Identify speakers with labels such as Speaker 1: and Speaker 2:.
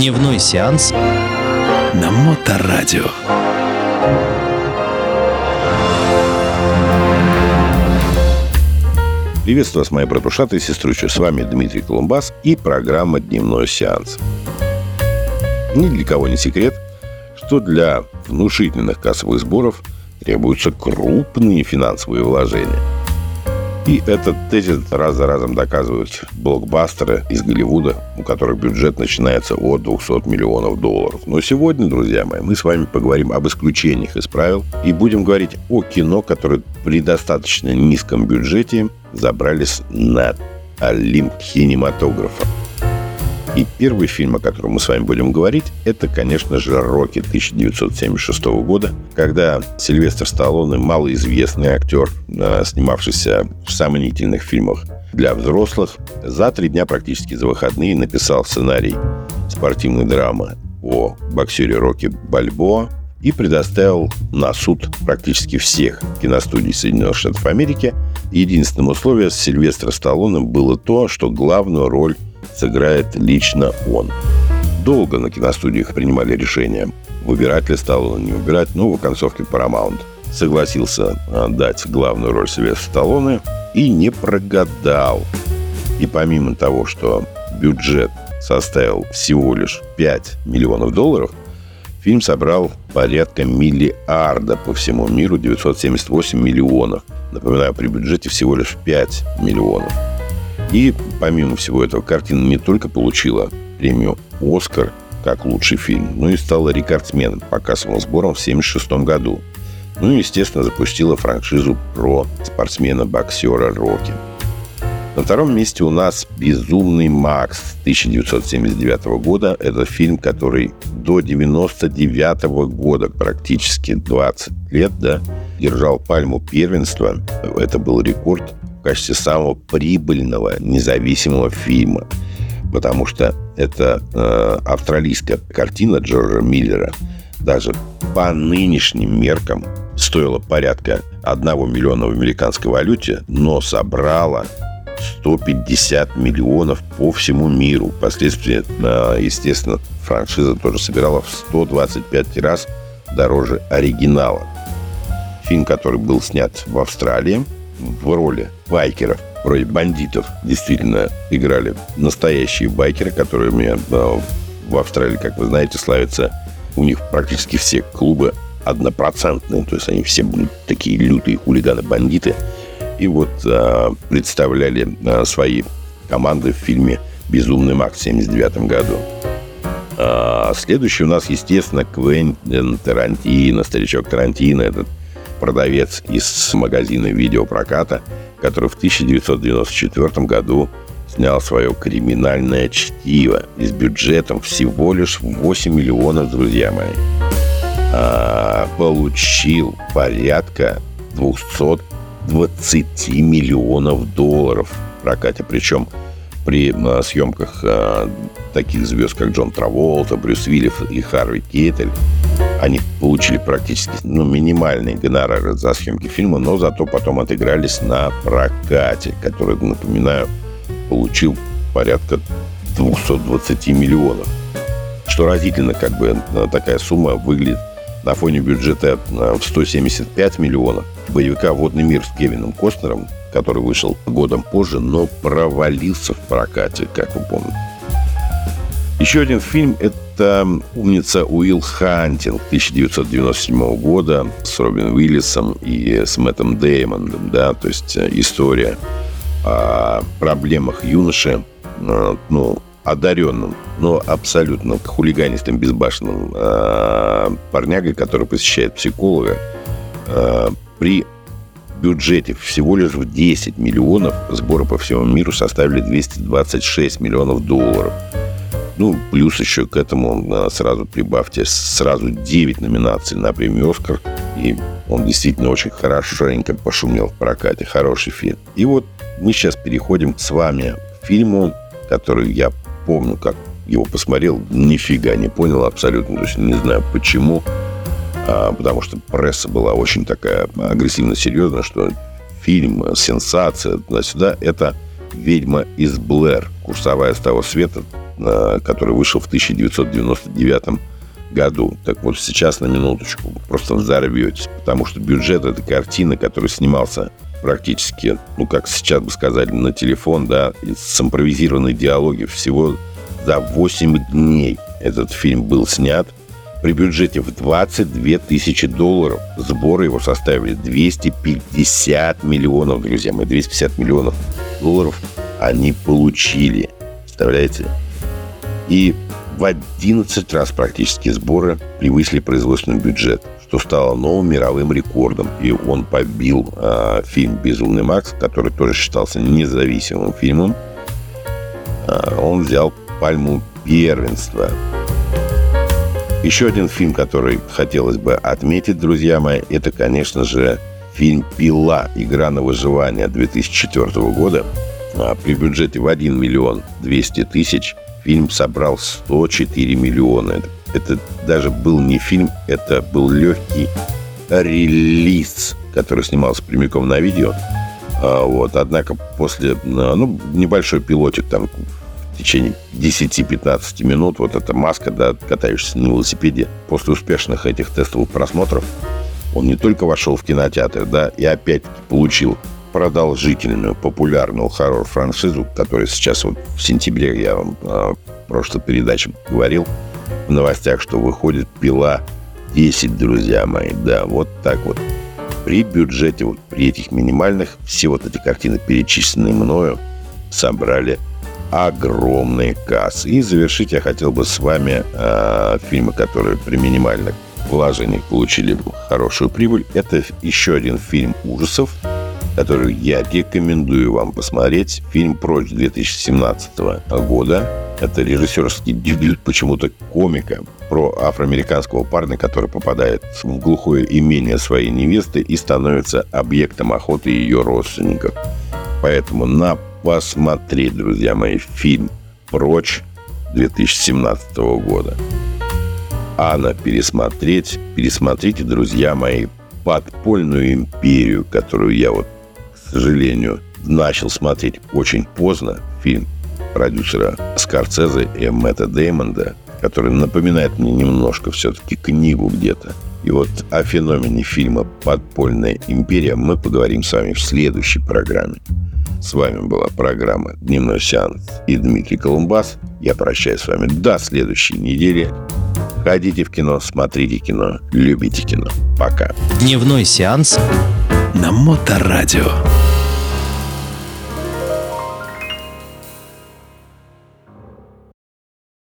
Speaker 1: Дневной сеанс
Speaker 2: на Моторадио.
Speaker 3: Приветствую вас, мои братушаты и сестручи. С вами Дмитрий Колумбас и программа «Дневной сеанс». Ни для кого не секрет, что для внушительных кассовых сборов требуются крупные финансовые вложения – и этот тезис раз за разом доказывают блокбастеры из Голливуда, у которых бюджет начинается от 200 миллионов долларов. Но сегодня, друзья мои, мы с вами поговорим об исключениях из правил и будем говорить о кино, которое при достаточно низком бюджете забрались на Олимп кинематографа. И первый фильм, о котором мы с вами будем говорить, это, конечно же, «Рокки» 1976 года, когда Сильвестр Сталлоне, малоизвестный актер, э, снимавшийся в сомнительных фильмах для взрослых, за три дня практически за выходные написал сценарий спортивной драмы о боксере Рокки Бальбоа и предоставил на суд практически всех киностудий Соединенных Штатов Америки. Единственным условием Сильвестра Сталлоне было то, что главную роль сыграет лично он. Долго на киностудиях принимали решение, выбирать ли Сталлоне, не выбирать, но в концовке Paramount согласился дать главную роль Сильвестру Сталлоне и не прогадал. И помимо того, что бюджет составил всего лишь 5 миллионов долларов, фильм собрал порядка миллиарда по всему миру, 978 миллионов. Напоминаю, при бюджете всего лишь 5 миллионов. И, помимо всего этого, картина не только получила премию «Оскар» как лучший фильм, но и стала рекордсменом по кассовым сборам в 1976 году. Ну и, естественно, запустила франшизу про спортсмена-боксера Рокки. На втором месте у нас «Безумный Макс» 1979 года. Это фильм, который до 99 года, практически 20 лет, да, держал пальму первенства. Это был рекорд в качестве самого прибыльного независимого фильма. Потому что это э, австралийская картина Джорджа Миллера даже по нынешним меркам стоила порядка 1 миллиона в американской валюте, но собрала 150 миллионов по всему миру. Впоследствии, э, естественно, франшиза тоже собирала в 125 раз дороже оригинала. Фильм, который был снят в Австралии – в роли байкеров, вроде бандитов, действительно играли настоящие байкеры, которые мне в Австралии, как вы знаете, славятся. У них практически все клубы однопроцентные, то есть они все такие лютые хулиганы-бандиты. И вот а, представляли а, свои команды в фильме «Безумный Макс» в 1979 году. А, следующий у нас, естественно, Квентин Тарантино, старичок Тарантино, этот продавец из магазина видеопроката, который в 1994 году снял свое криминальное чтиво и с бюджетом всего лишь 8 миллионов, друзья мои. А, получил порядка 220 миллионов долларов в прокате. Причем при а, съемках а, таких звезд, как Джон Траволта, Брюс Виллиф и Харви Кейтель, они получили практически ну, минимальные гонорары за съемки фильма, но зато потом отыгрались на прокате, который, напоминаю, получил порядка 220 миллионов. Что разительно, как бы такая сумма выглядит на фоне бюджета в 175 миллионов боевика «Водный мир» с Кевином Костнером, который вышел годом позже, но провалился в прокате, как вы помните. Еще один фильм – это «Умница Уилл Хантинг» 1997 года с Робин Уиллисом и с Мэттом Деймоном, да, то есть э, история о проблемах юноши, э, ну, одаренным, но абсолютно хулиганистым, безбашенным э, парнягой, который посещает психолога, э, при бюджете всего лишь в 10 миллионов сборы по всему миру составили 226 миллионов долларов – ну, плюс еще к этому а, сразу прибавьте сразу 9 номинаций на премию «Оскар». И он действительно очень хорошенько пошумел в прокате. Хороший фильм. И вот мы сейчас переходим с вами к фильму, который я помню, как его посмотрел, нифига не понял абсолютно. То есть не знаю почему. А, потому что пресса была очень такая агрессивно серьезная, что фильм, сенсация туда-сюда, это «Ведьма из Блэр», курсовая с того света, э, который вышел в 1999 году. Так вот, сейчас на минуточку просто взорветесь, потому что бюджет этой картины, который снимался практически, ну, как сейчас бы сказали, на телефон, да, с импровизированной диалоги всего за 8 дней этот фильм был снят при бюджете в 22 тысячи долларов. Сборы его составили 250 миллионов, друзья мои, 250 миллионов долларов они получили. Представляете? И в 11 раз практически сборы превысили производственный бюджет, что стало новым мировым рекордом. И он побил э, фильм «Безумный Макс», который тоже считался независимым фильмом. Э, он взял пальму первенства. Еще один фильм, который хотелось бы отметить, друзья мои, это, конечно же, фильм «Пила. Игра на выживание» 2004 года. А при бюджете в 1 миллион 200 тысяч фильм собрал 104 миллиона. Это, даже был не фильм, это был легкий релиз, который снимался прямиком на видео. А, вот, однако после, ну, небольшой пилотик там течение 10-15 минут вот эта маска, да, катаешься на велосипеде, после успешных этих тестовых просмотров, он не только вошел в кинотеатр, да, и опять-таки получил продолжительную, популярную хоррор-франшизу, которая сейчас вот в сентябре, я вам э, в прошлой передаче говорил в новостях, что выходит «Пила 10», друзья мои, да, вот так вот. При бюджете, вот при этих минимальных, все вот эти картины, перечисленные мною, собрали огромные кассы. И завершить я хотел бы с вами э, фильмы, которые при минимальных вложениях получили хорошую прибыль. Это еще один фильм ужасов, который я рекомендую вам посмотреть. Фильм «Прочь» 2017 года. Это режиссерский дебют почему-то комика про афроамериканского парня, который попадает в глухое имение своей невесты и становится объектом охоты ее родственников. Поэтому на посмотреть, друзья мои, фильм «Прочь» 2017 года. А на пересмотреть, пересмотрите, друзья мои, подпольную империю, которую я вот, сожалению, начал смотреть очень поздно, фильм продюсера Скорцезе и Мэтта Деймонда, который напоминает мне немножко все-таки книгу где-то. И вот о феномене фильма «Подпольная империя» мы поговорим с вами в следующей программе. С вами была программа «Дневной сеанс» и Дмитрий Колумбас. Я прощаюсь с вами до следующей недели. Ходите в кино, смотрите кино, любите кино. Пока.
Speaker 1: Дневной сеанс
Speaker 2: на Моторадио.